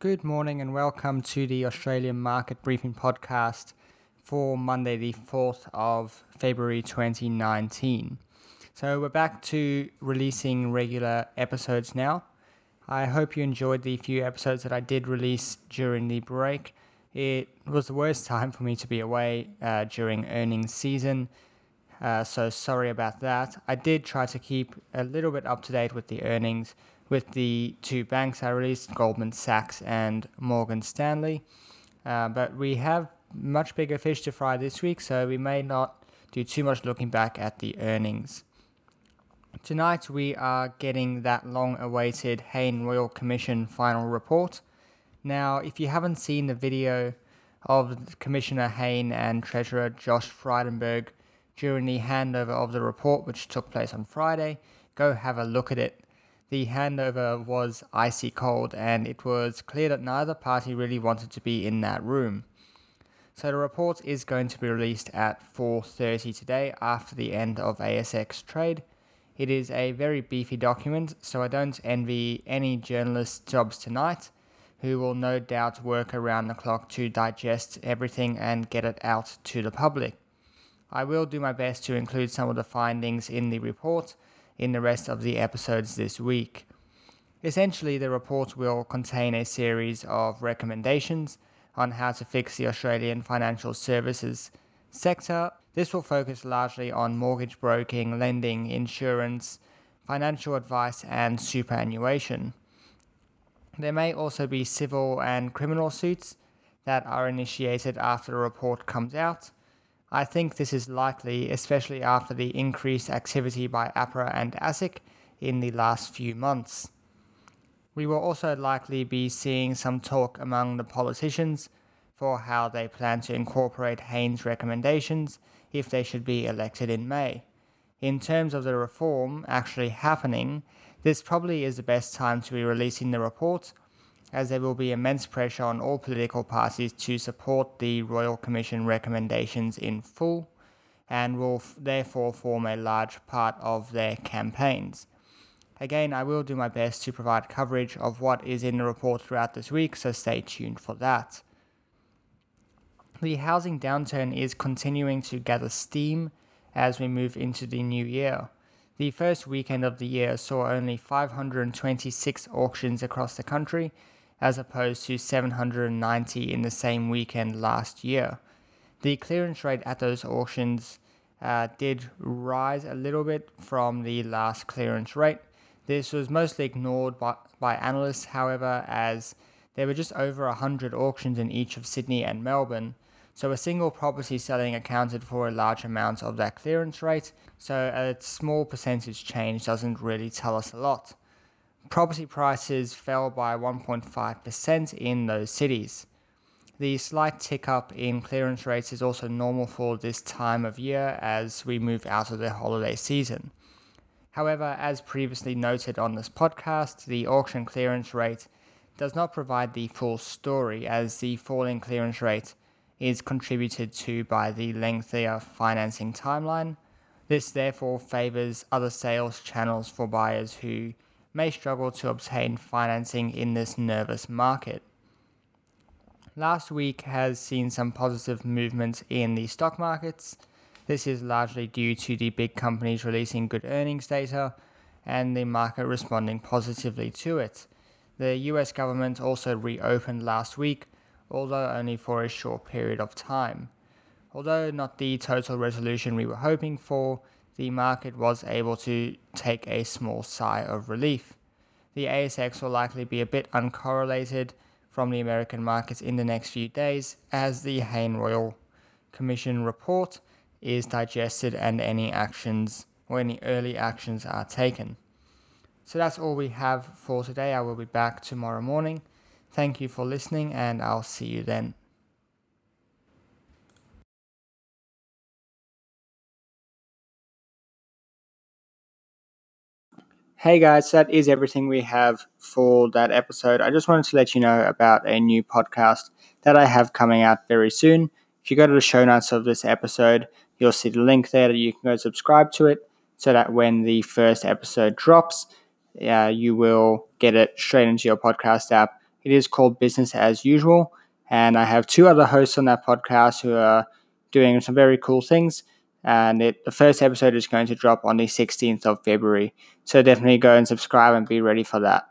Good morning and welcome to the Australian Market Briefing Podcast for Monday, the 4th of February 2019. So, we're back to releasing regular episodes now. I hope you enjoyed the few episodes that I did release during the break. It was the worst time for me to be away uh, during earnings season, uh, so sorry about that. I did try to keep a little bit up to date with the earnings with the two banks I released, Goldman Sachs and Morgan Stanley. Uh, but we have much bigger fish to fry this week, so we may not do too much looking back at the earnings. Tonight we are getting that long awaited Hayne Royal Commission final report. Now, if you haven't seen the video of Commissioner Hayne and Treasurer Josh Frydenberg during the handover of the report, which took place on Friday, go have a look at it the handover was icy cold, and it was clear that neither party really wanted to be in that room. So the report is going to be released at 4:30 today after the end of ASX trade. It is a very beefy document, so I don't envy any journalist's jobs tonight who will no doubt work around the clock to digest everything and get it out to the public. I will do my best to include some of the findings in the report in the rest of the episodes this week. Essentially, the report will contain a series of recommendations on how to fix the Australian financial services sector. This will focus largely on mortgage broking, lending, insurance, financial advice, and superannuation. There may also be civil and criminal suits that are initiated after the report comes out, I think this is likely, especially after the increased activity by APRA and ASIC in the last few months. We will also likely be seeing some talk among the politicians for how they plan to incorporate Hayne's recommendations if they should be elected in May. In terms of the reform actually happening, this probably is the best time to be releasing the report as there will be immense pressure on all political parties to support the Royal Commission recommendations in full and will f- therefore form a large part of their campaigns. Again, I will do my best to provide coverage of what is in the report throughout this week, so stay tuned for that. The housing downturn is continuing to gather steam as we move into the new year. The first weekend of the year saw only 526 auctions across the country, as opposed to 790 in the same weekend last year. The clearance rate at those auctions uh, did rise a little bit from the last clearance rate. This was mostly ignored by, by analysts, however, as there were just over 100 auctions in each of Sydney and Melbourne, so a single property selling accounted for a large amount of that clearance rate, so a small percentage change doesn't really tell us a lot property prices fell by 1.5% in those cities. The slight tick up in clearance rates is also normal for this time of year as we move out of the holiday season. However, as previously noted on this podcast, the auction clearance rate does not provide the full story as the falling clearance rate is contributed to by the lengthier financing timeline. This therefore favors other sales channels for buyers who may struggle to obtain financing in this nervous market. Last week has seen some positive movements in the stock markets. This is largely due to the big companies releasing good earnings data and the market responding positively to it. The US government also reopened last week, although only for a short period of time. Although not the total resolution we were hoping for, the market was able to take a small sigh of relief. The ASX will likely be a bit uncorrelated from the American markets in the next few days as the Hayne Royal Commission report is digested and any actions or any early actions are taken. So that's all we have for today. I will be back tomorrow morning. Thank you for listening, and I'll see you then. Hey guys, that is everything we have for that episode. I just wanted to let you know about a new podcast that I have coming out very soon. If you go to the show notes of this episode, you'll see the link there that you can go subscribe to it so that when the first episode drops, uh, you will get it straight into your podcast app It is called Business as Usual. And I have two other hosts on that podcast who are doing some very cool things. And it, the first episode is going to drop on the 16th of February. So definitely go and subscribe and be ready for that.